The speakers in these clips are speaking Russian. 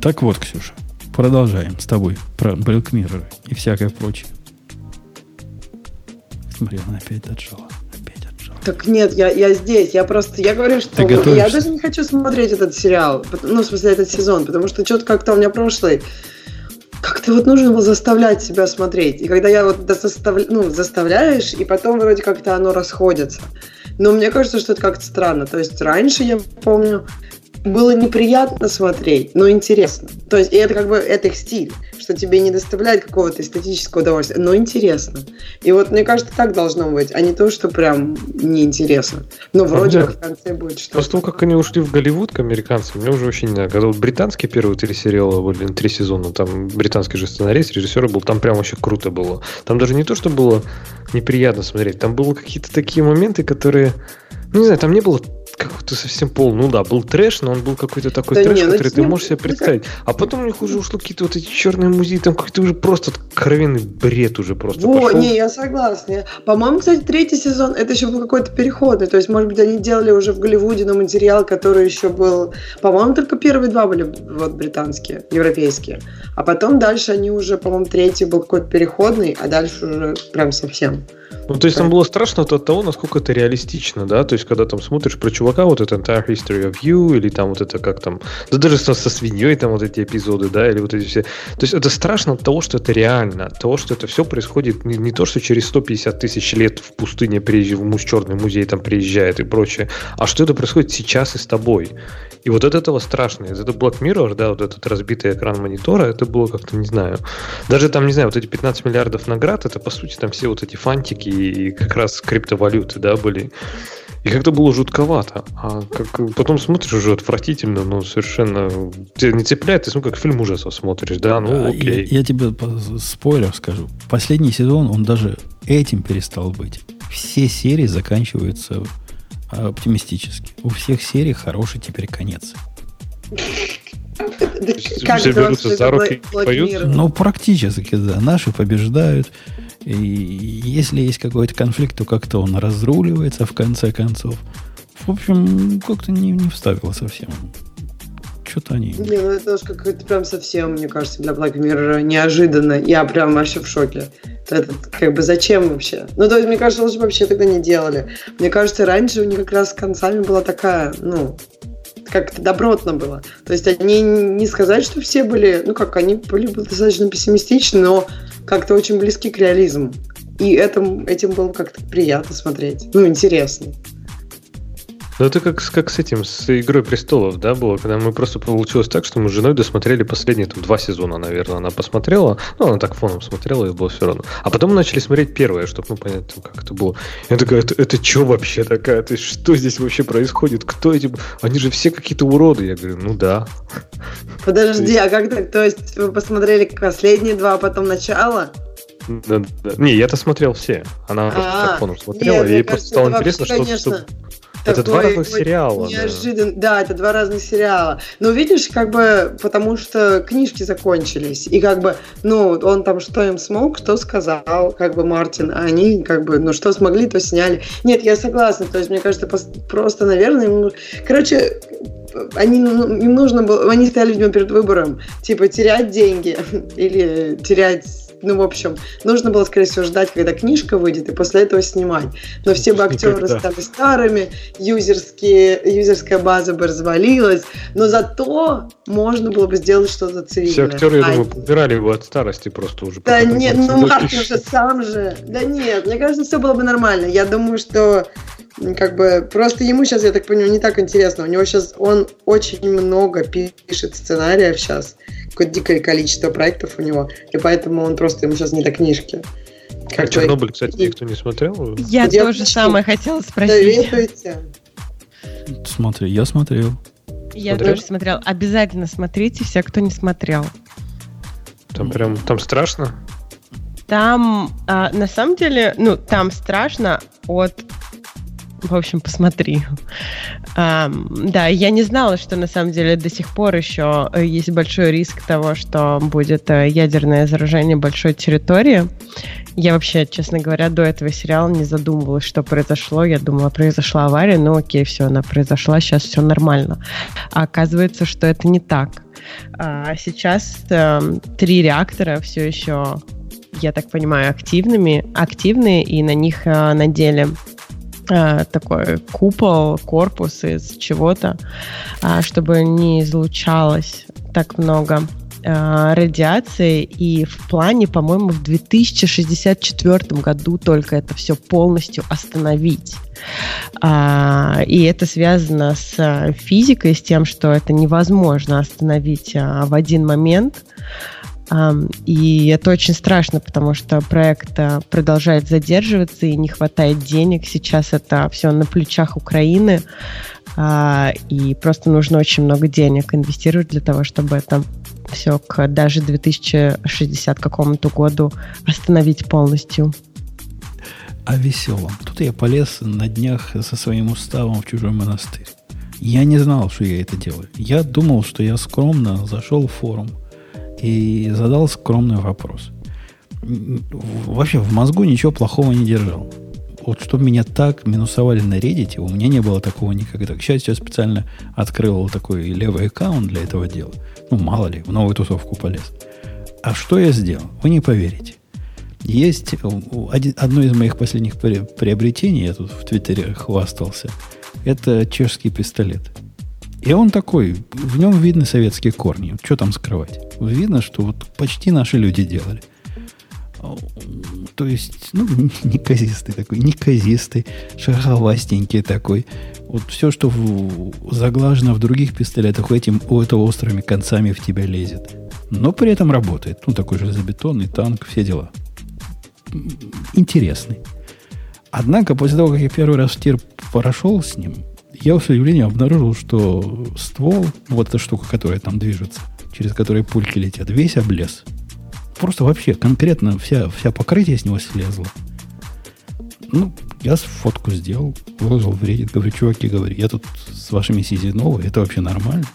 Так вот, Ксюша, продолжаем с тобой про Mirror и всякое прочее. Смотри, она опять отжала. Так нет, я, я здесь. Я просто, я говорю, что я даже не хочу смотреть этот сериал. Ну, в смысле, этот сезон, потому что что-то как-то у меня прошлый. Как-то вот нужно было заставлять себя смотреть. И когда я вот до- застав- ну, заставляешь, и потом вроде как-то оно расходится. Но мне кажется, что это как-то странно. То есть раньше, я помню, было неприятно смотреть, но интересно. То есть, и это как бы это их стиль, что тебе не доставляет какого-то эстетического удовольствия, но интересно. И вот мне кажется, так должно быть, а не то, что прям неинтересно. Но вроде да. как в конце будет что-то. После того, как они ушли в Голливуд, к американцам, мне уже вообще не знаю. Когда вот британские первые три сериала были, три сезона, там британский же сценарист, режиссер был, там прям вообще круто было. Там даже не то, что было неприятно смотреть, там было какие-то такие моменты, которые, ну не знаю, там не было какой-то совсем пол. Ну да, был трэш, но он был какой-то такой Да трэш, не, ну который ты можешь себе представить. А потом у них уже ушло какие-то вот эти черные музеи, там какой-то уже просто откровенный бред уже просто Во, пошел. не, я согласна. По-моему, кстати, третий сезон это еще был какой-то переходный. То есть, может быть, они делали уже в Голливуде на материал, который еще был. По-моему, только первые два были вот британские, европейские. А потом дальше они уже, по-моему, третий был какой-то переходный, а дальше уже прям совсем. Ну, то есть там было страшно от того, насколько это реалистично, да, то есть когда там смотришь про чувака, вот это Entire History of You, или там вот это как там, да даже со, со свиньей там вот эти эпизоды, да, или вот эти все. То есть это страшно от того, что это реально, от того, что это все происходит не, не то, что через 150 тысяч лет в пустыне приезжает, в муж черный музей там приезжает и прочее, а что это происходит сейчас и с тобой. И вот от этого страшно. Этого Black Mirror, да, вот этот разбитый экран монитора, это было как-то, не знаю, даже там, не знаю, вот эти 15 миллиардов наград, это по сути там все вот эти фантики и как раз криптовалюты, да, были. И как-то было жутковато. А как потом смотришь уже отвратительно, ну, совершенно... Тебя не цепляет, ты смотришь, как фильм ужасов смотришь, да, ну, А, окей. Я, я тебе по- спойлер скажу. Последний сезон, он даже этим перестал быть. Все серии заканчиваются оптимистически. У всех серий хороший теперь конец. Да как все берутся за руки и поют? Ну, практически, да. Наши побеждают. И если есть какой-то конфликт, то как-то он разруливается в конце концов. В общем, как-то не, не вставило совсем. Что-то они... Не, ну это уж какой-то прям совсем, мне кажется, для Black Mirror неожиданно. Я прям вообще в шоке. Это как бы зачем вообще? Ну, то есть, мне кажется, лучше бы вообще тогда не делали. Мне кажется, раньше у них как раз с концами была такая, ну, как-то добротно было. То есть они не сказать, что все были, ну как, они были достаточно пессимистичны, но как-то очень близки к реализму. И этим, этим было как-то приятно смотреть. Ну, интересно. Ну, это как, с- как с этим, с «Игрой престолов», да, было, когда мы просто получилось так, что мы с женой досмотрели последние там два сезона, наверное, она посмотрела, ну, она так фоном смотрела, и было все равно. А потом мы начали смотреть первое, чтобы, ну, понять, там, как это было. Я такая, это, это что вообще такая? То есть, что здесь вообще происходит? Кто эти... Они же все какие-то уроды. Я говорю, ну да. Подожди, а как так? То есть вы посмотрели последние два, а потом начало? Да, да. Не, я-то смотрел все. Она просто А, так фоном смотрела, ей просто стало интересно, что... Это два разных сериала. да. Неожиданно. Да. это два разных сериала. Но видишь, как бы, потому что книжки закончились. И как бы, ну, он там что им смог, что сказал, как бы Мартин. А они, как бы, ну, что смогли, то сняли. Нет, я согласна. То есть, мне кажется, просто, наверное, им ну- короче, они, ну, им нужно было, они стояли, видимо, перед выбором, типа, терять деньги или терять ну, в общем, нужно было, скорее всего, ждать, когда книжка выйдет, и после этого снимать. Но все бы актеры Никогда. стали старыми, юзерские, юзерская база бы развалилась, но зато можно было бы сделать что-то цивильное. Все актеры, я А думаю, помирали бы от старости просто уже. да нет, ну Мартин же сам же. Да нет, мне кажется, все было бы нормально. Я думаю, что как бы просто ему сейчас, я так понимаю, не так интересно. У него сейчас он очень много пишет сценариев сейчас. Какое-то дикое количество проектов у него. И поэтому он просто ему сейчас не до книжки. Как бы Чернобыль, кстати, никто не смотрел? Я Я тоже хочу. самое хотела спросить. советуйте. Смотри, я смотрел. Я Смотрел? тоже смотрела. Обязательно смотрите, все, кто не смотрел. Там прям, там страшно. Там, а, на самом деле, ну, там страшно от... В общем, посмотри. Ам, да, я не знала, что на самом деле до сих пор еще э, есть большой риск того, что будет э, ядерное заражение большой территории. Я вообще, честно говоря, до этого сериала не задумывалась, что произошло. Я думала, произошла авария, ну окей, все, она произошла, сейчас все нормально. А оказывается, что это не так. А сейчас э, три реактора все еще, я так понимаю, активными, активные, и на них э, надели такой купол, корпус из чего-то, э, чтобы не излучалось так много э, радиации, и в плане, по-моему, в 2064 году только это все полностью остановить. А, и это связано с э, физикой, с тем, что это невозможно остановить а, в один момент. И это очень страшно, потому что проект uh, продолжает задерживаться и не хватает денег. Сейчас это все на плечах Украины, uh, и просто нужно очень много денег инвестировать для того, чтобы это все к даже 2060 какому-то году остановить полностью. О веселом. Тут я полез на днях со своим уставом в чужой монастырь. Я не знал, что я это делаю. Я думал, что я скромно зашел в форум и задал скромный вопрос. Вообще в мозгу ничего плохого не держал. Вот чтобы меня так минусовали на Reddit, у меня не было такого никогда. К счастью, я специально открыл такой левый аккаунт для этого дела. Ну, мало ли, в новую тусовку полез. А что я сделал? Вы не поверите. Есть один, одно из моих последних приобретений, я тут в Твиттере хвастался, это чешский пистолет. И он такой, в нем видны советские корни. Что там скрывать? Видно, что вот почти наши люди делали. То есть, ну, неказистый такой, неказистый, шаговастенький такой. Вот все, что в, заглажено в других пистолетах, у, этим, у этого острыми концами в тебя лезет. Но при этом работает. Ну, такой же забетонный танк, все дела. Интересный. Однако, после того, как я первый раз в тир прошел с ним, я, с удивлением, обнаружил, что ствол, вот эта штука, которая там движется, через которую пульки летят, весь облез. Просто вообще конкретно вся, вся покрытие с него слезло. Ну, я фотку сделал, выложил в Reddit, говорю, чуваки, говорю, я тут с вашими сизи новые, это вообще нормально?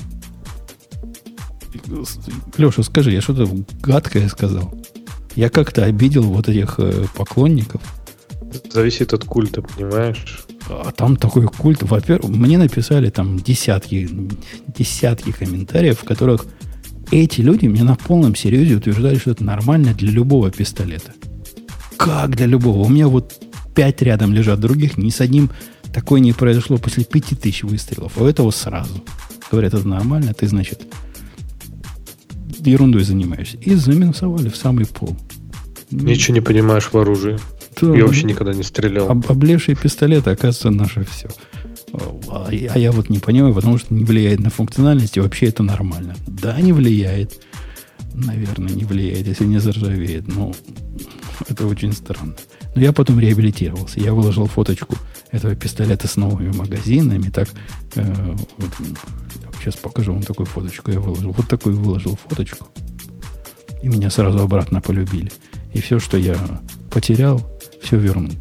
Леша, скажи, я что-то гадкое сказал? Я как-то обидел вот этих э, поклонников. Зависит от культа, понимаешь? А там такой культ. Во-первых, мне написали там десятки, десятки комментариев, в которых эти люди мне на полном серьезе утверждали, что это нормально для любого пистолета. Как для любого? У меня вот пять рядом лежат других, ни с одним такое не произошло после пяти тысяч выстрелов. У этого сразу. Говорят, это нормально, ты, значит, ерундой занимаешься. И заминусовали в самый пол. Ничего не понимаешь в оружии. Да, я вообще никогда не стрелял. Об, облевшие пистолеты, оказывается, наше все. А, а я вот не понимаю, потому что не влияет на функциональность, и вообще это нормально. Да, не влияет. Наверное, не влияет, если не заржавеет. Но это очень странно. Но я потом реабилитировался. Я выложил фоточку этого пистолета с новыми магазинами. Так, э, вот, сейчас покажу вам такую фоточку. Я выложил. Вот такую выложил фоточку. И меня сразу обратно полюбили. И все, что я потерял, все вернул.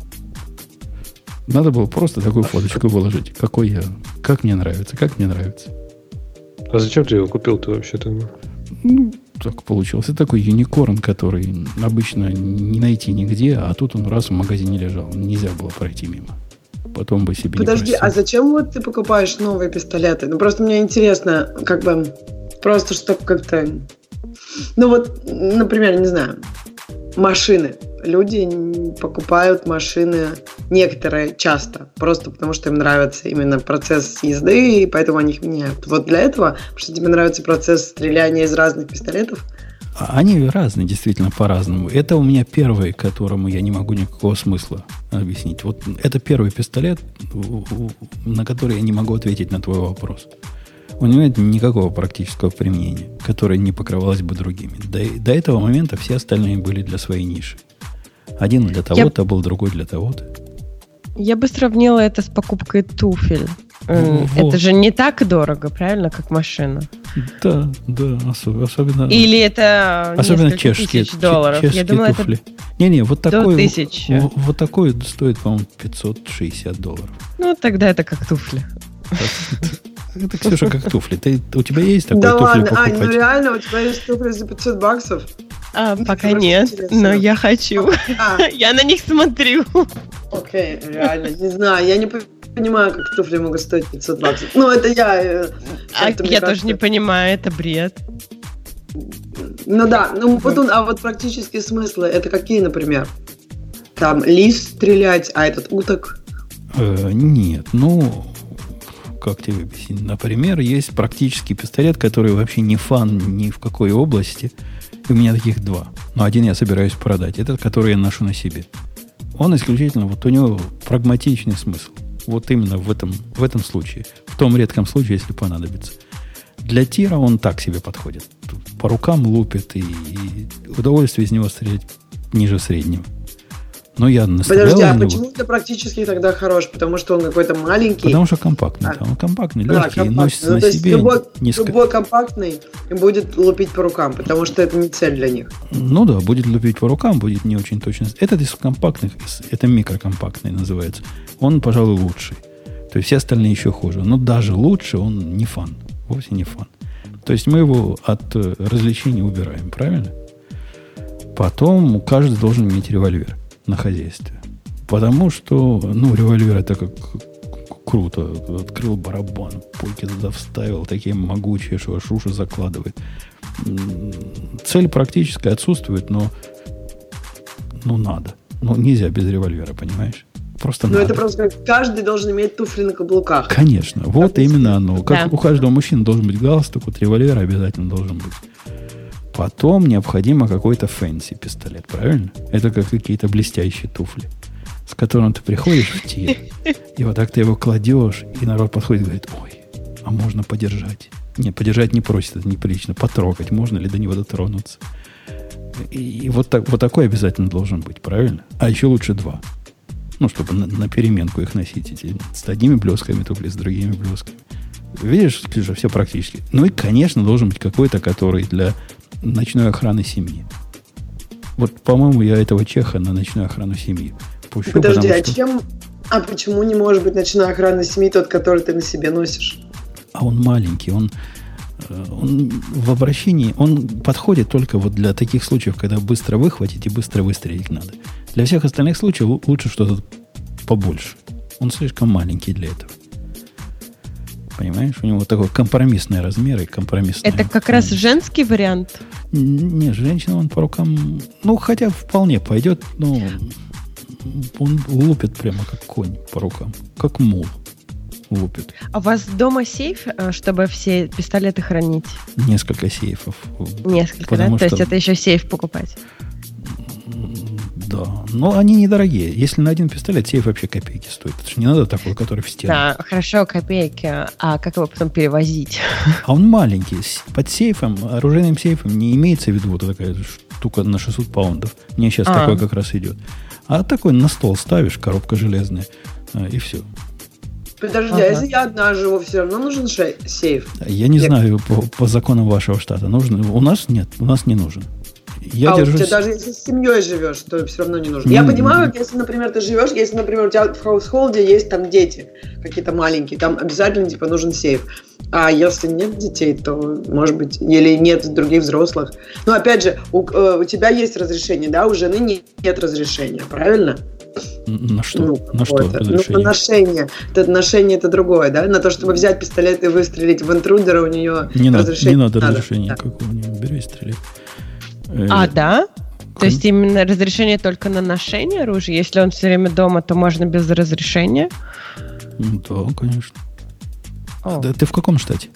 Надо было просто такую фоточку выложить. Какой я, как мне нравится, как мне нравится. А зачем ты его купил ты вообще тогда? Ну, так получилось. Это такой юникорн, который обычно не найти нигде, а тут он раз в магазине лежал. Нельзя было пройти мимо. Потом бы себе Подожди, а зачем вот ты покупаешь новые пистолеты? Ну, просто мне интересно, как бы, просто чтобы как-то... Ну, вот, например, не знаю, машины люди покупают машины некоторые часто, просто потому что им нравится именно процесс езды, и поэтому они их меняют. Вот для этого, потому что тебе нравится процесс стреляния из разных пистолетов, а они разные, действительно, по-разному. Это у меня первый, которому я не могу никакого смысла объяснить. Вот это первый пистолет, на который я не могу ответить на твой вопрос. У него нет никакого практического применения, которое не покрывалось бы другими. До, до этого момента все остальные были для своей ниши. Один для того-то, я... был другой для того-то. Я бы сравнила это с покупкой туфель. Вот. Это же не так дорого, правильно, как машина. Да, да, особенно. особенно Или это особенно чешские тысяч долларов. Чешские Я думала, туфли. Это Не-не, вот такой, тысяч. Вот, вот такой стоит, по-моему, 560 долларов. Ну, тогда это как туфли. Это, Ксюша, как туфли. Ты, у тебя есть такой да туфли ладно, покупать? Ань, ну реально, у тебя есть туфли за 500 баксов? А, пока нет, интересно. но я хочу. А. я на них смотрю. Окей, реально, не знаю, я не понимаю, как туфли могут стоить 500 баксов. Ну, это я... э, А это, я кажется- тоже не понимаю, это бред. Ну да, ну вот он, а вот практические смыслы, это какие, например? Там лис стрелять, а этот уток. Э, нет, ну, как тебе объяснить? Например, есть практический пистолет, который вообще не фан ни в какой области. И у меня таких два. Но один я собираюсь продать. Этот, который я ношу на себе. Он исключительно, вот у него прагматичный смысл. Вот именно в этом, в этом случае. В том редком случае, если понадобится. Для тира он так себе подходит. По рукам лупит, и, и удовольствие из него стрелять ниже среднего. Но я Подожди, а почему для практический тогда хорош? Потому что он какой-то маленький. Потому что компактный. А. Он компактный, Да, легкий, компактный. носится Ну, на то есть себе. любой, ска- любой компактный будет лупить по рукам, потому что это не цель для них. Ну да, будет лупить по рукам, будет не очень точно. Этот из компактных, это микрокомпактный называется. Он, пожалуй, лучший. То есть все остальные еще хуже. Но даже лучше он не фан. Вовсе не фан. То есть мы его от э, развлечений убираем, правильно? Потом каждый должен иметь револьвер на хозяйстве. Потому что, ну, револьвер это как круто. Открыл барабан, пульки туда вставил, такие могучие, что аж уши закладывает. Цель практическая отсутствует, но ну надо. Ну, нельзя без револьвера, понимаешь? Просто Но надо. Ну, это просто как каждый должен иметь туфли на каблуках. Конечно, вот Как именно оно. Как Да. у каждого мужчины должен быть галстук, вот револьвер обязательно должен быть. Потом необходимо какой-то fancy пистолет, правильно? Это как какие-то блестящие туфли, с которым ты приходишь в тир, и вот так ты его кладешь, и народ подходит и говорит, ой, а можно подержать? Нет, подержать не просит, это неприлично. Потрогать, можно ли до него дотронуться? И, и вот, так, вот такой обязательно должен быть, правильно? А еще лучше два. Ну, чтобы на, на переменку их носить. Эти, с одними блесками туфли, с другими блесками. Видишь, Ксюша, все практически. Ну и, конечно, должен быть какой-то, который для ночной охраны семьи. Вот, по-моему, я этого чеха на ночную охрану семьи пущу. Подожди, потому а что- чем... А почему не может быть ночная охрана семьи тот, который ты на себе носишь? А он маленький, он, э, он в обращении, он подходит только вот для таких случаев, когда быстро выхватить и быстро выстрелить надо. Для всех остальных случаев лу- лучше что-то побольше. Он слишком маленький для этого. Понимаешь? У него такой компромиссный размер и компромиссный. Это как раз женский вариант. Не, женщина он по рукам... Ну, хотя вполне пойдет, но он лупит прямо как конь по рукам. Как мул лупит. А у вас дома сейф, э, чтобы все пистолеты хранить? Несколько сейфов. Несколько, да? То что- есть это еще сейф покупать. Да, но они недорогие. Если на один пистолет сейф вообще копейки стоит. Это же не надо такой, который в стену. Да, хорошо, копейки. А как его потом перевозить? А он маленький. Под сейфом, оружейным сейфом не имеется в виду вот такая штука на 600 паундов. Мне сейчас А. такой как раз идет. А такой на стол ставишь, коробка железная, а, и все. Подожди, Ага. а если я одна живу, все равно нужен ше- сейф? Я не Я- знаю по, по законам вашего штата. Нужен? У нас нет, у нас не нужен. Я а у держусь... тебя даже если с семьей живешь, то все равно не нужно. Не- Я понимаю, если, например, ты живешь, если, например, у тебя в хаусхолде есть там дети какие-то маленькие, там обязательно типа нужен сейф. А если нет детей, то, может быть, или нет других взрослых. Но опять же, у, э, у тебя есть разрешение, да, у жены не- нет разрешения, правильно? На что? Ну, на что. Ну, разрешение? на ношение. Это ношение это другое, да? На то, чтобы взять пистолет и выстрелить в интрудера, у нее Не надо, не разрешение надо надо. разрешения Да. никакого. Не бери и стреляй. Э, А, да? То есть именно разрешение только на ношение оружия? Если он все время дома, то можно без разрешения? Ну Да, конечно. О, Да ты в каком штате?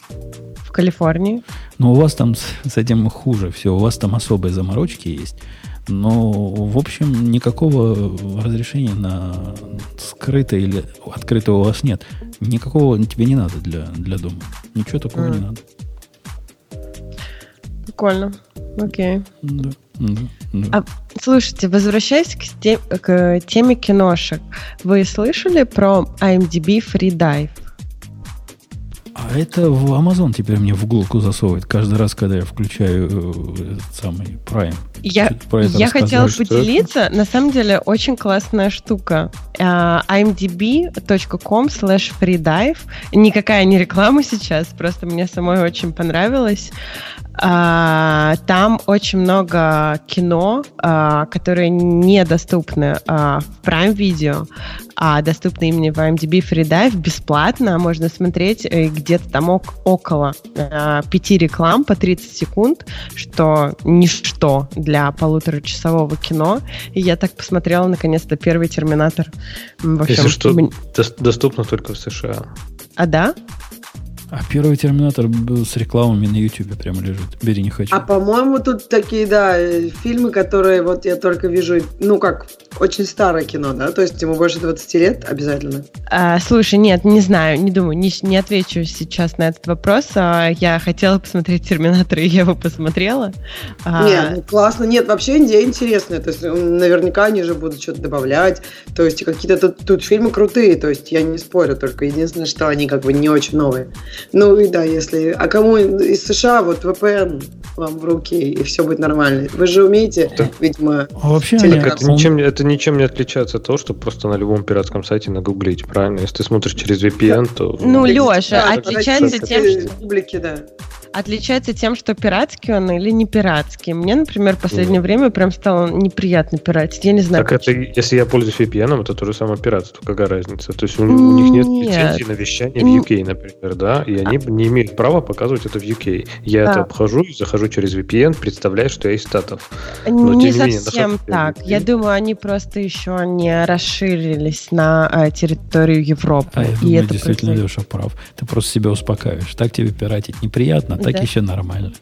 В Калифорнии. Ну, у вас там с, с этим хуже все. У вас там особые заморочки есть. Но, в общем, никакого разрешения на скрытое или открытое у вас нет. Никакого тебе не надо для, для дома. Ничего такого не М. надо. Прикольно. Окей. Да, да, да. А, Слушайте, возвращаясь к, те- к теме киношек, вы слышали про IMDb Free Dive? А это в Amazon теперь мне в уголку засовывает. Каждый раз, когда я включаю э, этот самый Prime. Я, я хотела что это? поделиться. На самом деле, очень классная штука. А, imdb.com slash freedive. Никакая не реклама сейчас, просто мне самой очень понравилось. А, Там очень много кино, а, которые недоступны а, в Prime Video. а доступный именно в IMDb FreeDive бесплатно. Можно смотреть э, где-то там ок- около пяти реклам по 30 секунд, что ничто для полуторачасового кино. И я так посмотрела, наконец-то, первый «Терминатор». В общем, Если что, мне... доступно только в США. А да? А первый терминатор был с рекламами на Ютубе прямо лежит. Бери, не хочу. А по-моему, тут такие, да, фильмы, которые вот я только вижу, ну как, очень старое кино, да? То есть ему больше 20 лет обязательно? А, слушай, нет, не знаю, не думаю, не, не отвечу сейчас на этот вопрос. А, я хотела посмотреть Терминатор, и я его посмотрела. А... Нет, ну, классно. Нет, вообще идея интересная. То есть наверняка они же будут что-то добавлять. То есть какие-то тут, тут фильмы крутые, то есть я не спорю, только единственное, что они как бы не очень новые. Ну и да, если... А кому из США вот VPN вам в руки, и все будет нормально. Вы же умеете, да. видимо, а вообще это ничем, это ничем не отличается от того, что просто на любом пиратском сайте нагуглить, правильно? Если ты смотришь через VPN, то... Ну, Леша, да, отличается тем, что... Публики, да отличается тем, что пиратский он или не пиратский. Мне, например, в последнее mm. время прям стало неприятно пиратить. Я не знаю. Так почему. это, если я пользуюсь VPN, это то же самое пиратство. Какая разница? То есть у, у них нет, нет лицензии на вещание в UK, например, да, и они а... не имеют права показывать это в UK. Я да. это обхожу, захожу через VPN, представляю, что я из Штатов. Но, не совсем менее, так. Я думаю, они просто еще не расширились на а, территорию Европы. А я думаю, это действительно просто... Леша прав. Ты просто себя успокаиваешь. Так тебе пиратить неприятно, так да. еще нормально.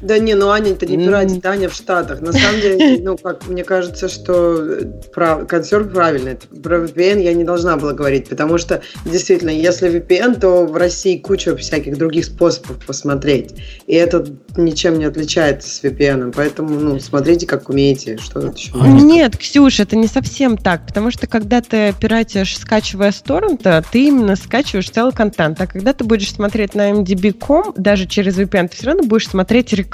Да не, ну Аня, это не пиратит, Аня в Штатах. На самом деле, ну, как мне кажется, что э, прав, консерв правильный. Про VPN я не должна была говорить, потому что, действительно, если VPN, то в России куча всяких других способов посмотреть. И это ничем не отличается с VPN. Поэтому, ну, смотрите, как умеете. Что тут еще Нет, Ксюша, это не совсем так, потому что когда ты пиратишь, скачивая с торрента, ты именно скачиваешь целый контент. А когда ты будешь смотреть на MDB.com, даже через VPN, ты все равно будешь смотреть рекламу.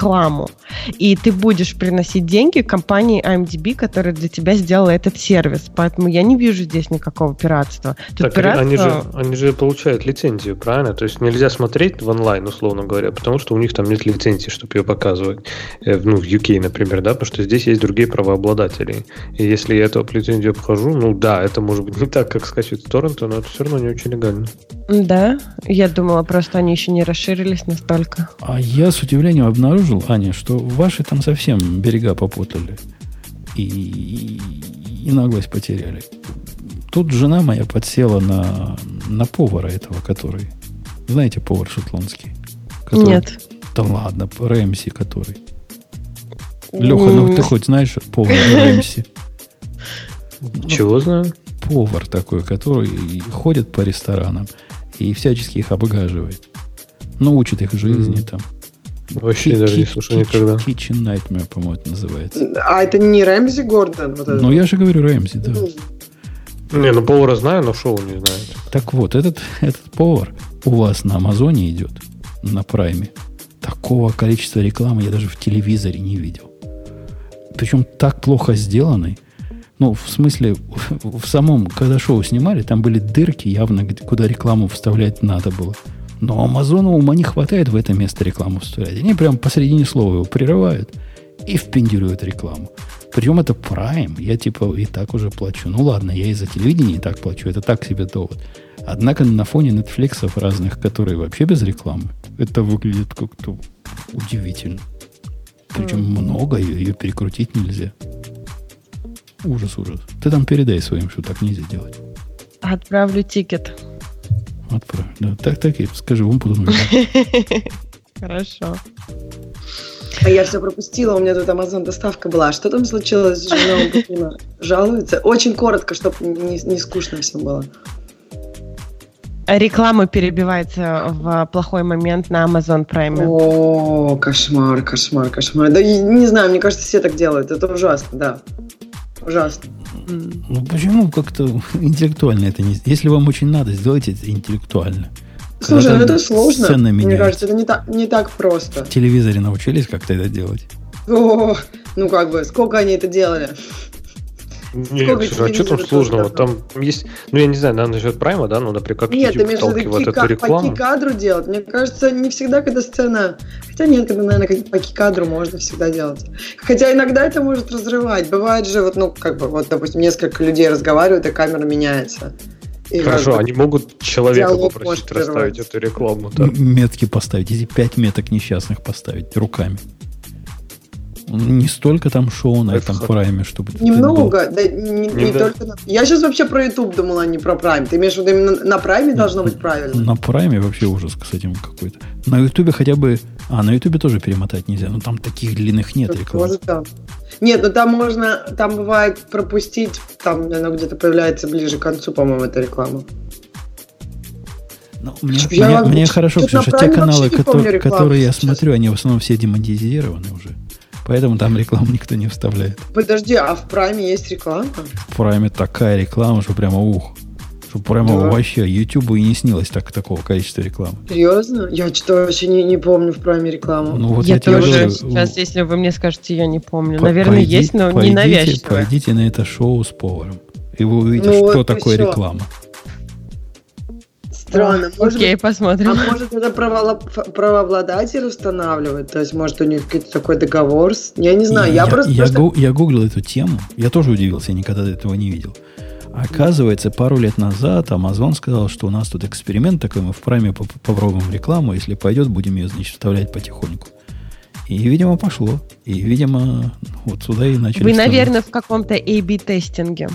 И ты будешь приносить деньги компании IMDb, которая для тебя сделала этот сервис. Поэтому я не вижу здесь никакого пиратства. Тут так, пиратство... они, же, они же получают лицензию, правильно? То есть нельзя смотреть в онлайн, условно говоря, потому что у них там нет лицензии, чтобы ее показывать. Э, ну, в UK, например, да, потому что здесь есть другие правообладатели. И если я эту лицензию обхожу, ну да, это может быть не так, как скачивать с торрента, но это все равно не очень легально. Да, я думала, просто они еще не расширились настолько. А я с удивлением обнаружил, обнаружил, Аня, что ваши там совсем берега попутали. И, и, и наглость потеряли. Тут жена моя подсела на, на повара этого, который... Знаете, повар шотландский? Который, Нет. Да ладно, Рэмси который. Леха, ну ты хоть знаешь повар Рэмси? Чего знаю? Повар такой, который ходит по ресторанам и всячески их обгаживает. Ну, учит их жизни mm. там. Вообще Ки- даже не слушал никогда. Kitchen Nightmare, по-моему, это называется. А это не Рэмзи Гордон? Вот ну, я же говорю Рэмзи, да. Не, ну повара знаю, но шоу не знаю. Так вот, этот, этот повар у вас на Амазоне идет, на Прайме. Такого количества рекламы я даже в телевизоре не видел. Причем так плохо сделанный. Ну, в смысле, в самом, когда шоу снимали, там были дырки явно, куда рекламу вставлять надо было. Но Амазону ума не хватает в это место рекламу вставлять. Они прям посередине слова его прерывают и впендюривают рекламу. Причем это Prime. Я типа и так уже плачу. Ну ладно, я из-за телевидения и так плачу. Это так себе довод. Однако на фоне Netflix разных, которые вообще без рекламы, это выглядит как-то удивительно. Причем много, ее, ее перекрутить нельзя. Ужас, ужас. Ты там передай своим, что так нельзя делать. Отправлю тикет. Отправь. Да, так, так и скажи, он потом. Хорошо. А я все пропустила, у меня тут Amazon доставка была. Что там случилось с женой Жалуется? Очень коротко, чтобы не, не скучно всем было. Реклама перебивается в плохой момент на Amazon Prime. О, кошмар, кошмар, кошмар. Да не знаю, мне кажется, все так делают. Это ужасно, да. Ужасно. Ну почему как-то интеллектуально это не... Если вам очень надо, сделайте это интеллектуально. Слушай, ну это сложно. Мне меняется. кажется, это не так, не так просто. В телевизоре научились как-то это делать? О, ну как бы, сколько они это делали? Нет, Сколько а что там сложного? Там есть, ну я не знаю, наверное, насчет прайма, да, ну, например, как Нет, YouTube вталкивает ки- эту ка- по рекламу. ки-кадру делать? Мне кажется, не всегда, когда сцена... Хотя нет, когда, наверное, как- по ки-кадру можно всегда делать. Хотя иногда это может разрывать. Бывает же, вот, ну, как бы, вот, допустим, несколько людей разговаривают, и камера меняется. И Хорошо, они могут человека попросить расставить эту рекламу, да. Метки поставить, эти пять меток несчастных поставить руками. Не столько там шоу на Это этом прайме, чтобы... Немного, да, не, не Не да. только на- Я сейчас вообще про YouTube думала, а не про Prime. Ты имеешь в виду именно на Prime должно быть правильно? На прайме вообще ужас с этим какой-то. На Ютубе хотя бы... А, на Ютубе тоже перемотать нельзя. Ну, там таких длинных нет реклам. Может, да. Нет, ну там можно, там бывает пропустить, там она где-то появляется ближе к концу, по-моему, эта реклама. Ну, мне, Я мне- мне хорошо, потому что те каналы, которые, которые я смотрю, они в основном все демонетизированы уже. Поэтому там рекламу никто не вставляет. Подожди, а в Prime есть реклама? В прайме такая реклама, что прямо ух. Что прямо Да. вообще Ютубу и не снилось так, такого количества рекламы. Серьезно? Я что-то вообще не, не помню в Prime рекламу. Ну вот я тебе тоже говорю, сейчас, если вы мне скажете, я не помню. по- Наверное, пойди- есть, но не пойдите- навязчиво. Пойдите на это шоу с поваром. И вы увидите, Ну что вот такое всё. реклама. Странно. Может Окей, быть, посмотрим. а может это правообладатель устанавливает? То есть, может, у них какой-то такой договор? с- Я не знаю, я, просто... я, просто- гу- я гуглил эту тему. Я тоже удивился, я никогда этого не видел. Оказывается, пару лет назад Amazon сказал, что у нас тут эксперимент такой, мы в прайме поп- попробуем рекламу, если пойдет, будем ее, значит, вставлять потихоньку. И, видимо, пошло. И, видимо, вот сюда и начали Вы, вставлять. наверное, в каком-то A-B-тестинге.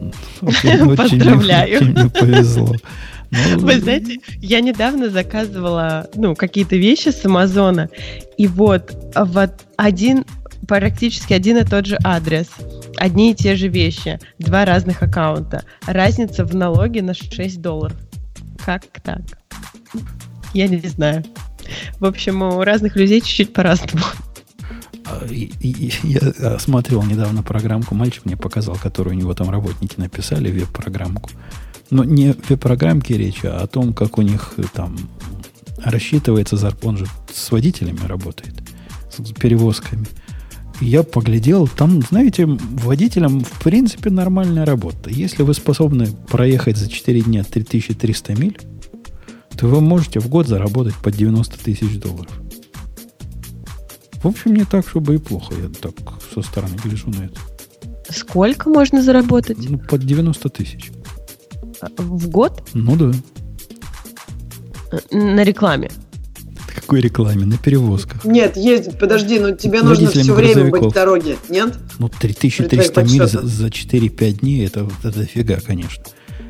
Поздравляю. очень повезло. Ну, Вы знаете, я недавно заказывала ну, какие-то вещи с Амазона, и вот вот один, практически один и тот же адрес, одни и те же вещи, два разных аккаунта. Разница в налоге на 6 долларов. Как так? Я не знаю. В общем, у разных людей чуть-чуть по-разному. А, Я осматривал недавно программку, мальчик мне показал, которую у него там работники написали, веб-программку. Но не в веб-программке речь, а о том, как у них э, там рассчитывается зарплата. Он же с водителями работает, с перевозками. Я поглядел, там, знаете, водителям в принципе нормальная работа. Если вы способны проехать за 4 дня 3300 миль, то вы можете в год заработать под 90 тысяч долларов. В общем, не так, чтобы и плохо. Я так со стороны гляжу на это. Сколько можно заработать Ну, под 90 тысяч. В год Ну да. э, на рекламе? Какой рекламе? На перевозках. Нет, ездить, подожди, но тебе нужно все время быть грузовиков. в дороге, нет? Ну, При 3300 твоих миль за, за 4-5 дней, это, вот это фига, конечно.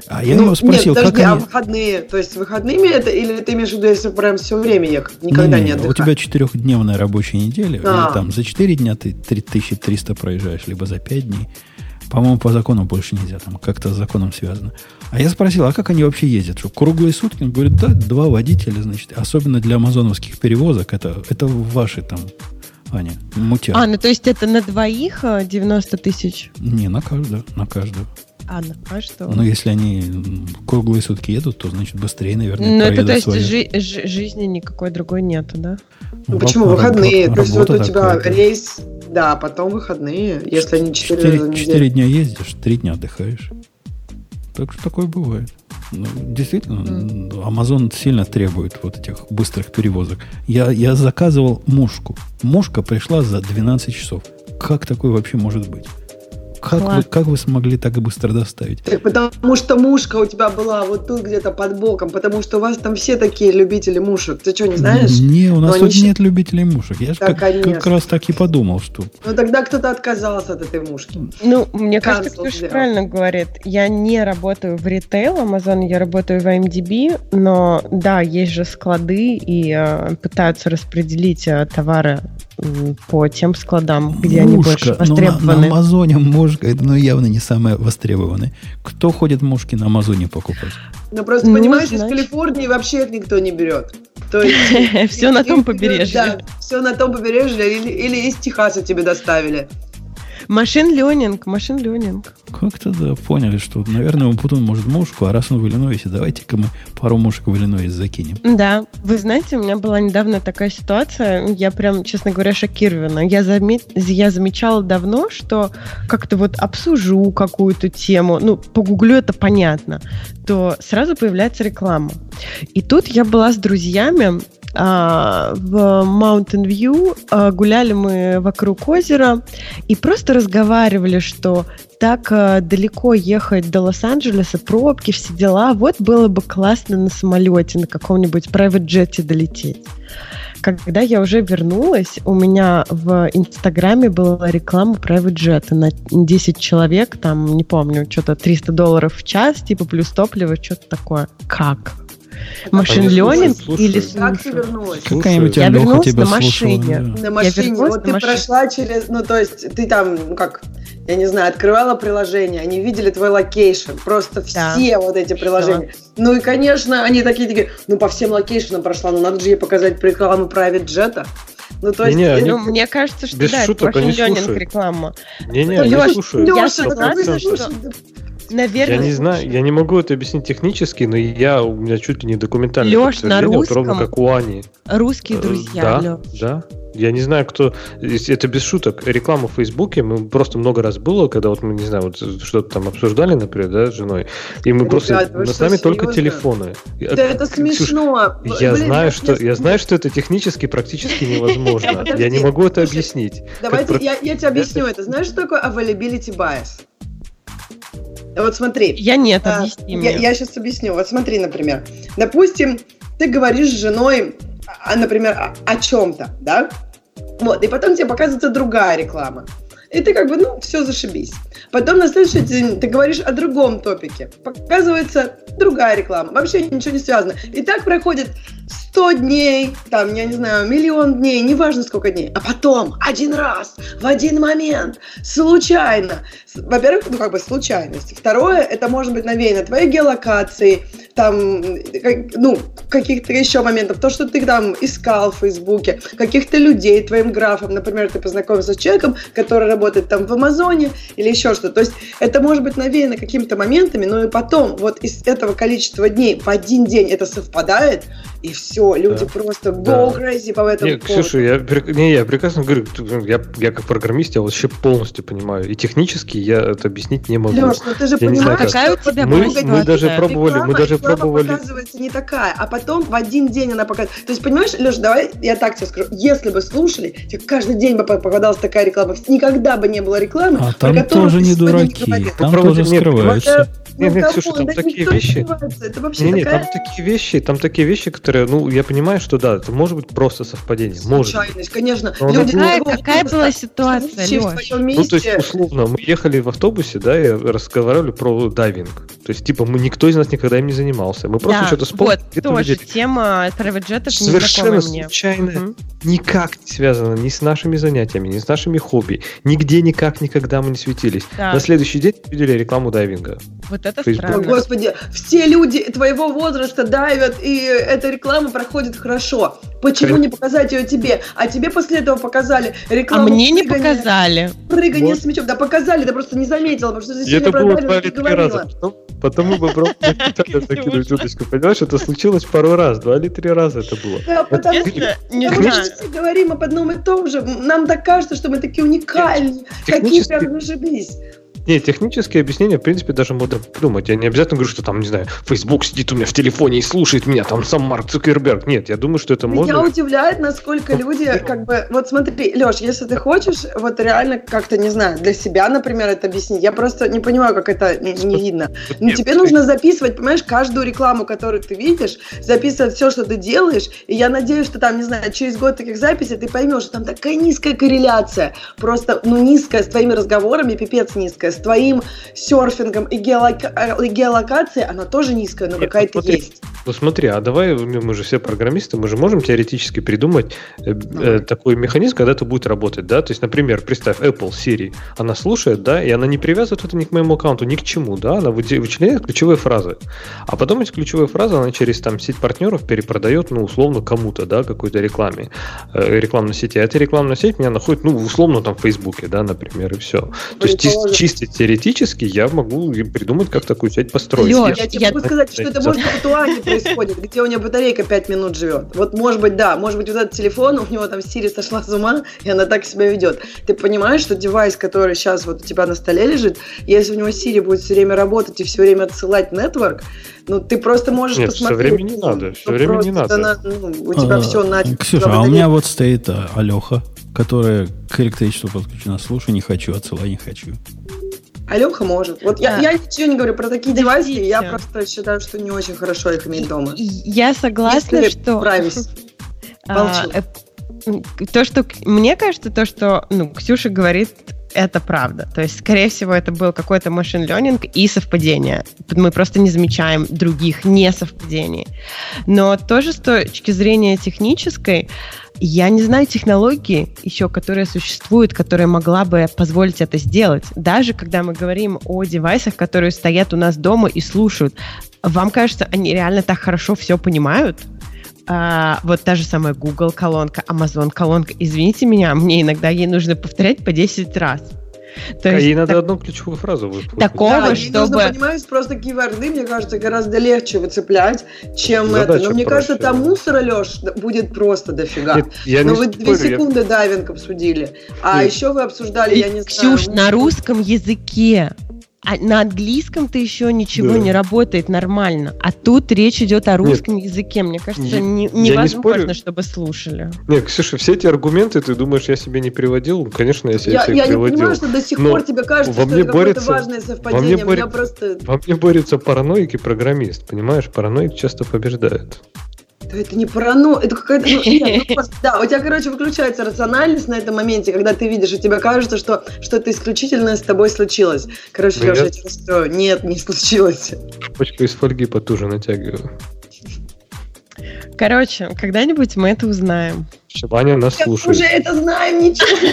А я Ну, его спросил, нет, подожди, как а они... выходные? То есть выходными это, или ты имеешь в виду, если прям все время ехать, никогда не, Не-не, отдыхать? У тебя четырехдневная рабочая неделя, А. и там за 4 дня ты 3300 проезжаешь, либо за 5 дней. По-моему, по закону больше нельзя, там как-то с законом связано. А я спросил, а как они вообще ездят? Что, круглые сутки? Он говорит, да, два водителя, значит, особенно для амазоновских перевозок, это, это ваши там, Аня, мутят. А, ну то есть это на двоих э, 90 тысяч? Не, на каждого, на каждого. А, на каждого? Но если они круглые сутки едут, то, значит, быстрее, наверное, Ну, это то есть жи- жи- жизни никакой другой нету, да? Ну, Раб- почему выходные? То есть вот у тебя рейс, да, потом выходные, если они 4 раза в Четыре, неделю. четыре дня ездишь, три дня отдыхаешь. Так что такое бывает. Ну, действительно, Мгм. Amazon сильно требует вот этих быстрых перевозок. Я, я заказывал мушку. Мушка пришла за 12 часов. Как такое вообще может быть? Как вы, как вы смогли так быстро доставить? Так потому что мушка у тебя была вот тут где-то под боком, потому что у вас там все такие любители мушек. Ты что, не знаешь? Не, у нас Но тут они нет любителей мушек. Я же Да, как, как раз так и подумал, что Ну тогда кто-то отказался от этой мушки. Ну, мне кажется, Cancel Ксюша сделал. правильно говорит. Я не работаю в ритейл Amazon, я работаю в IMDb, но да, есть же склады и э, пытаются распределить э, товары по тем складам, где они больше мушка, ну, на, востребованы. на Амазоне мушка, это ну, явно не самое востребованное. Кто ходит мушки на Амазоне покупать? Ну просто Ну, понимаешь, из значит. Калифорнии вообще их никто не берет. То есть Все на том побережье. Да, все на том побережье или, или из Техаса тебе доставили. Машин ленинг, машин ленинг. Как-то, да, поняли, что, наверное, Умпутун может мушку, а раз он в Иллинойсе, давайте-ка мы пару мушек в Иллинойс закинем. Да, вы знаете, у меня была недавно такая ситуация, я прям, честно говоря, шокирована. Я, заме... я замечала давно, что как-то вот обсужу какую-то тему, ну, погуглю это понятно, то сразу появляется реклама. И тут я была с друзьями, а, в Mountain View, а, гуляли мы вокруг озера и просто разговаривали, что так а, далеко ехать до Лос-Анджелеса, пробки, все дела, вот было бы классно на самолете, на каком-нибудь private джете долететь. Когда я уже вернулась, у меня в Инстаграме была реклама private jet на 10 человек, там, не помню, что-то 300 долларов в час, типа плюс топливо, что-то такое. Как? Machine learning или Как ты слушаю? вернулась? Какая-нибудь Я вернулась тебя на слушала, машине. да. На машине. вернулась Вот на ты машине. прошла через, ну то есть ты там, ну как, я не знаю, открывала приложение, они видели твой location, просто Да. все вот эти приложения. Ну и, конечно, они такие, такие, ну по всем location ам прошла, ну надо же ей показать рекламу private jet а. Ну то есть... Не-не, они- Ну, мне кажется, что Без да, шуток, это они машин ленинг слушают. реклама. Не-не, Лёш, я слушаю. Лёш, Леша, сто ну вы процентов. слушаете? Наверное, Я не знаю, я не могу это объяснить технически, но я у меня чуть ли не документальное Лёш, на подтверждение, вот ровно русском как у Ани. русские Э, друзья. Да, Лёш. да. Я не знаю, кто... Это без шуток. Реклама в Фейсбуке, мы просто много раз было, когда вот мы, не знаю, вот что-то там обсуждали, например, да, с женой, и мы Ребят, просто... вы с нами только телефоны. Да это Ксюш, смешно. Я Блин, знаю, что я- знаю, что это технически практически невозможно. Я не могу это объяснить. Давайте я тебе объясню это. Знаешь, что такое availability bias? Вот смотри. Я нет, А, объясни я, мне. я сейчас объясню. Вот смотри, например. Допустим, ты говоришь с женой, а, например, о, о чем-то, да? Вот, и потом тебе показывается другая реклама. И ты как бы, ну, все, зашибись. Потом на следующий день ты говоришь о другом топике. Показывается другая реклама. Вообще ничего не связано. И так проходит 100 дней, там, я не знаю, миллион дней, неважно сколько дней. А потом, один раз, в один момент, случайно. Во-первых, ну, как бы случайность. Второе, это может быть навеяно твоей геолокацией, там, ну, каких-то еще моментов. То, что ты там искал в Фейсбуке, каких-то людей твоим графом. Например, ты познакомился с человеком, который работает там в Амазоне или еще что-то. То есть это может быть навеяно какими-то моментами, но и потом вот из этого количества дней в один день это совпадает, и все, люди Да. просто go Да. crazy по этому поводу. Ксюша, я, не, я прекрасно говорю, ну, я, я как программист, я вообще полностью понимаю. И технически я это объяснить не могу. Леш, ну ты же Я знаю, понимаешь, как. Какая у тебя мы, мы даже пробовали, мы реклама- даже реклама пробовали. показывается не такая, а потом в один день она показывает. То есть, понимаешь, Леш, давай я так тебе скажу. Если бы слушали, тебе каждый день бы попадалась такая реклама. Никогда бы не было рекламы, А там тоже не дураки, говорил. там Попробуйте, тоже нет, скрываются. Не, не, Ну, Ксюша, там да такие не вещи. Это вообще Не, не, такая там такие вещи, там такие вещи, которые, ну, я понимаю, что да, это может быть просто совпадение, может. случайность, конечно. Но Люди она Какая, не могут какая была ситуация, Леш? Ну, то есть, условно, мы ехали в автобусе, да, и разговаривали про дайвинг. То есть, типа, мы никто из нас никогда им не занимался. Мы просто Да, что-то вспомнили. вот, тоже увидели. тема private джетов Совершенно мне. случайно, Мгм. никак не связано ни с нашими занятиями, ни с нашими хобби. Нигде никак никогда мы не светились. Да. На следующий день видели рекламу дайвинга. Вот это Facebook. О, странно. Господи, все люди твоего возраста дайвят, и эта реклама проходит хорошо. Почему Конечно. не показать ее тебе? А тебе после этого показали А рекламу мне не прыгания- показали. Прыгание Вот. с мячом. Да показали, ты просто не заметила, потому что сегодня это было два или три раза. Потом, потом мы попробовали специально закинуть удочку. Понимаешь, это случилось пару раз, два или три раза это было. Да, потому что все говорим об одном и том же. Нам так кажется, что мы такие уникальные. Какие Технически- прям зашибись. Не, технические объяснения, в принципе, даже можно придумать. Я не обязательно говорю, что там, не знаю, Facebook сидит у меня в телефоне и слушает меня, там сам Марк Цукерберг. Нет, я думаю, что это Меня можно. удивляет, насколько люди, как бы, вот смотри, Леш, если ты хочешь, вот реально как-то, не знаю, для себя, например, это объяснить, я просто не понимаю, как это не, не видно. Ну, Нет, тебе нужно записывать, понимаешь, каждую рекламу, которую ты видишь, записывать все, что ты делаешь, и я надеюсь, что там, не знаю, через год таких записей ты поймешь, что там такая низкая корреляция, просто, ну, низкая с твоими разговорами, пипец низкая, с твоим серфингом и, геолока- и геолокацией, она тоже низкая, но Нет, какая-то ну, есть. Ну смотри, а давай, мы же все программисты, мы же можем теоретически придумать э, э, такой механизм, когда это будет работать, да? То есть, например, представь, Apple Siri, она слушает, да, и она не привязывает это ни к моему аккаунту, ни к чему, да, она вычленяет ключевые фразы. А потом эти ключевые фразы она через там сеть партнеров перепродает, ну, условно, кому-то, да, какой-то рекламе, э, рекламной сети. А эта рекламная сеть меня находит, ну, условно, там, в Фейсбуке, да, например, и все. То есть, чис- чисто теоретически я могу придумать, как такую сеть построить. Леш, я, я тебе могу сказать, что это может в Туане происходит, где у нее батарейка 5 минут живет. Вот, может быть, да, может быть, вот этот телефон, у него там Сири сошла с ума, и она так себя ведет. Ты понимаешь, что девайс, который сейчас вот у тебя на столе лежит, если у него Сири будет все время работать и все время отсылать нетворк, ну, ты просто можешь Нет, посмотреть. все время не надо, все ну, время не надо. На, ну, у тебя а, все на... Ксюша, а у меня вот стоит а, Алеха, которая к электричеству подключена. Слушай, не хочу, отсылай, не хочу. Алеха может. Вот я, я ничего не говорю про такие девайсы, я просто считаю, что не очень хорошо их иметь дома. Я согласна, Если что... Правильно. А, то, что мне кажется, то, что ну, Ксюша говорит, это правда. То есть, скорее всего, это был какой-то машин ленинг и совпадение. Мы просто не замечаем других несовпадений. Но тоже с точки зрения технической, я не знаю технологии еще, которые существуют, которая могла бы позволить это сделать. Даже когда мы говорим о девайсах, которые стоят у нас дома и слушают, вам кажется, они реально так хорошо все понимают? А, вот та же самая Google колонка, Amazon колонка. Извините меня, мне иногда ей нужно повторять по 10 раз. То есть, ей надо так, одну ключевую фразу выпустить. Такого, да, чтобы... нужно понимать, просто киворды, мне кажется, гораздо легче выцеплять, чем Задача это. Но мне проще, кажется, там мусора, Леш, будет просто дофига. Нет, я Но ну, вы две секунды я... дайвинг обсудили. А Нет. еще вы обсуждали, И, я не Ксюш, знаю... на русском языке а на английском-то еще ничего да. не работает нормально. А тут речь идет о русском Нет. языке. Мне кажется, не, невозможно, не чтобы слушали. Нет, Ксюша, все эти аргументы, ты думаешь, я себе не приводил? Конечно, я себе я, я приводил. Я не понимаю, что до сих пор тебе кажется, во что мне это борется, какое-то важное совпадение. Во мне, борется, просто... во мне борется параноик и программист. Понимаешь, параноик часто побеждает. Да это не паранойя, это какая-то... Ну, нет, ну, да, у тебя, короче, выключается рациональность на этом моменте, когда ты видишь, и тебе кажется, что что-то исключительное с тобой случилось. Короче, Леша, я тебя расстрою. Нет, не случилось. Почку из фольги потуже натягиваю. Короче, когда-нибудь мы это узнаем. Ваня нас слушает. Мы уже это знаем, ничего.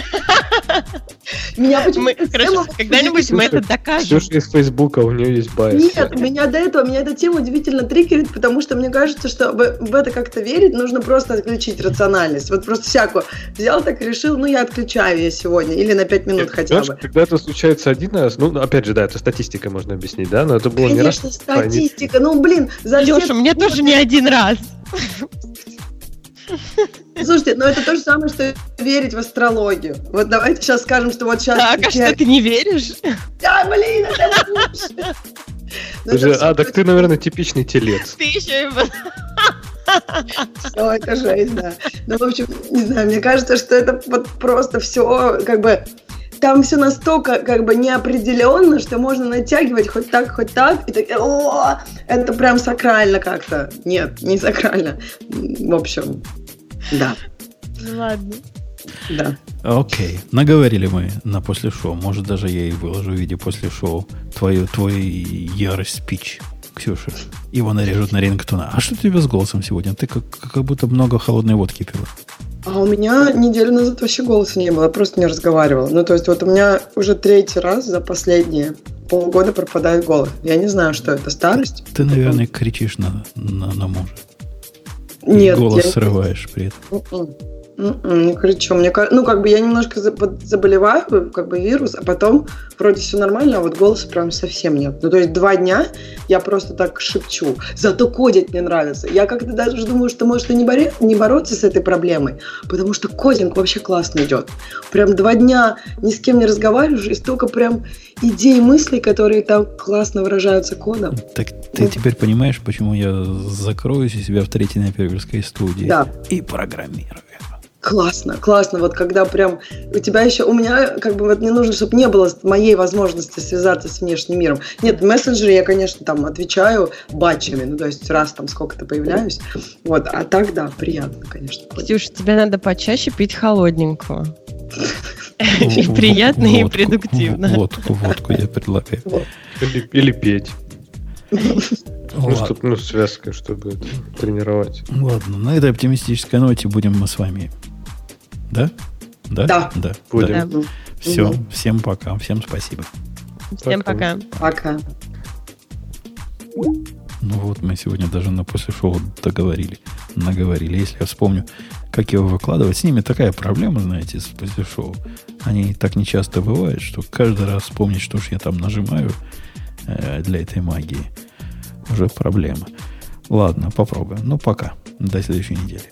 Меня почему-то... когда-нибудь мы это докажем. Ксюша из Фейсбука, у нее есть байс. Нет, меня до этого, меня эта тема удивительно триггерит, потому что мне кажется, что в это как-то верить нужно просто отключить рациональность. Вот просто всякую. Взял так решил, ну я отключаю ее сегодня, или на 5 минут хотя бы. Когда это случается один раз, ну, опять же, да, это статистика можно объяснить, да, но это было не раз. статистика, ну, блин. Леша, мне тоже не один раз. Слушайте, но это то же самое, что верить в астрологию. Вот давайте сейчас скажем, что вот сейчас... Так, а что ты не веришь? Да, блин, это лучше. Ну, а, так ты, наверное, типичный телец. Ты еще и... Все, это жесть, да. Ну, в общем, не знаю, мне кажется, что это вот просто все, как бы, там все настолько как бы неопределенно, что можно натягивать хоть так, хоть так, и так, о, это прям сакрально как-то. Нет, не сакрально. В общем, да. Ну ладно. Да. Окей. Наговорили мы на после шоу. Может, даже я и выложу в виде после шоу твою, твой ярость спич, Ксюша. Его нарежут на рингтона. А что у тебя с голосом сегодня? Ты как, как будто много холодной водки пила. А у меня неделю назад вообще голоса не было, я просто не разговаривала. Ну, то есть вот у меня уже третий раз за последние полгода пропадает голос. Я не знаю, что это, старость. Ты, наверное, кричишь на, на, на мужа. Нет. голос я... срываешь при этом. М-м. Не кричу. Мне, ну, как бы я немножко заболеваю, как бы вирус, а потом вроде все нормально, а вот голоса прям совсем нет. Ну, то есть два дня я просто так шепчу. Зато кодить мне нравится. Я как-то даже думаю, что может и не, боре, не бороться с этой проблемой, потому что кодинг вообще классно идет. Прям два дня ни с кем не разговариваешь, и столько прям идей, мыслей, которые там классно выражаются кодом. Так ты ну. теперь понимаешь, почему я закроюсь у себя в третьей наперверской студии да. и программирую. Классно, классно. Вот когда прям у тебя еще, у меня как бы вот не нужно, чтобы не было моей возможности связаться с внешним миром. Нет, в мессенджере я, конечно, там отвечаю батчами, ну то есть раз там сколько-то появляюсь. Вот, а так, да, приятно, конечно. Ксюша, тебе надо почаще пить холодненького. Приятно и продуктивно. Водку, водку я предлагаю. Или петь. Ну, Ладно. чтоб, ну, связкой, чтобы это, тренировать. Ладно, на этой оптимистической ноте будем мы с вами. Да? Да? Да. Да. Будем. Да. Все, Мгм. всем пока, всем спасибо. Всем Пока. пока. Ну вот, мы сегодня даже на после шоу договорили, наговорили. Если я вспомню, как его выкладывать, с ними такая проблема, знаете, с после шоу. Они так нечасто бывают, что каждый раз вспомнить, что ж я там нажимаю э, для этой магии, уже проблема. Ладно, попробуем. Ну, пока. До следующей недели.